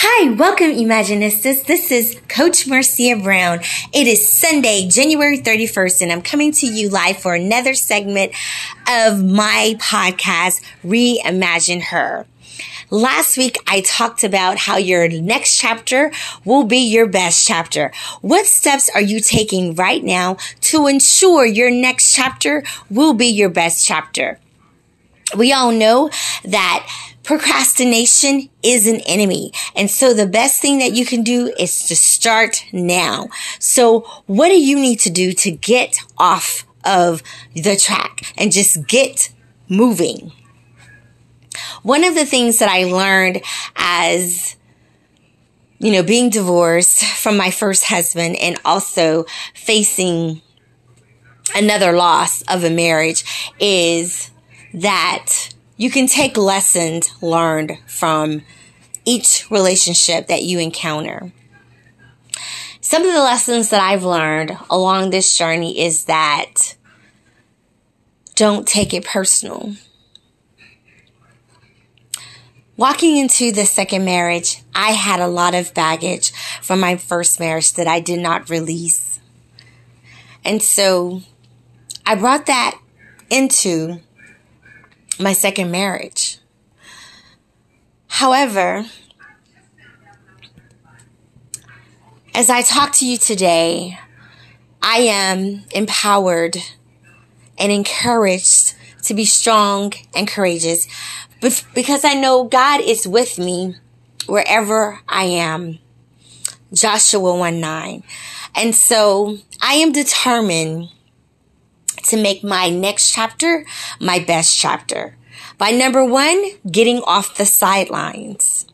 Hi, welcome Imaginistas. This is Coach Marcia Brown. It is Sunday, January 31st, and I'm coming to you live for another segment of my podcast, Reimagine Her. Last week, I talked about how your next chapter will be your best chapter. What steps are you taking right now to ensure your next chapter will be your best chapter? We all know that procrastination is an enemy. And so the best thing that you can do is to start now. So what do you need to do to get off of the track and just get moving? One of the things that I learned as you know, being divorced from my first husband and also facing another loss of a marriage is that you can take lessons learned from each relationship that you encounter. Some of the lessons that I've learned along this journey is that don't take it personal. Walking into the second marriage, I had a lot of baggage from my first marriage that I did not release. And so I brought that into my second marriage. However, as I talk to you today, I am empowered and encouraged to be strong and courageous because I know God is with me wherever I am. Joshua 1 9. And so I am determined to make my next chapter my best chapter. By number one, getting off the sidelines.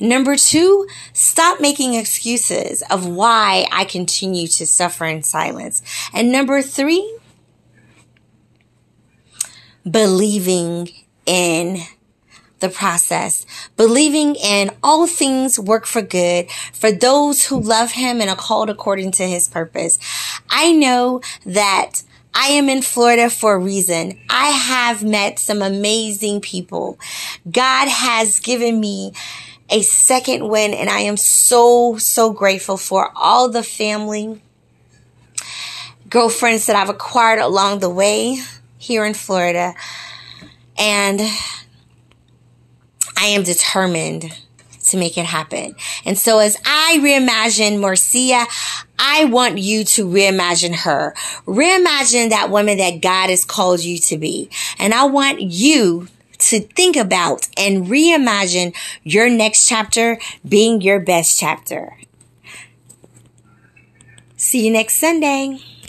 Number two, stop making excuses of why I continue to suffer in silence. And number three, believing in the process, believing in all things work for good for those who love him and are called according to his purpose. I know that I am in Florida for a reason. I have met some amazing people. God has given me a second win and I am so, so grateful for all the family, girlfriends that I've acquired along the way here in Florida. And I am determined to make it happen. And so as I reimagine Marcia, I want you to reimagine her. Reimagine that woman that God has called you to be. And I want you to think about and reimagine your next chapter being your best chapter. See you next Sunday.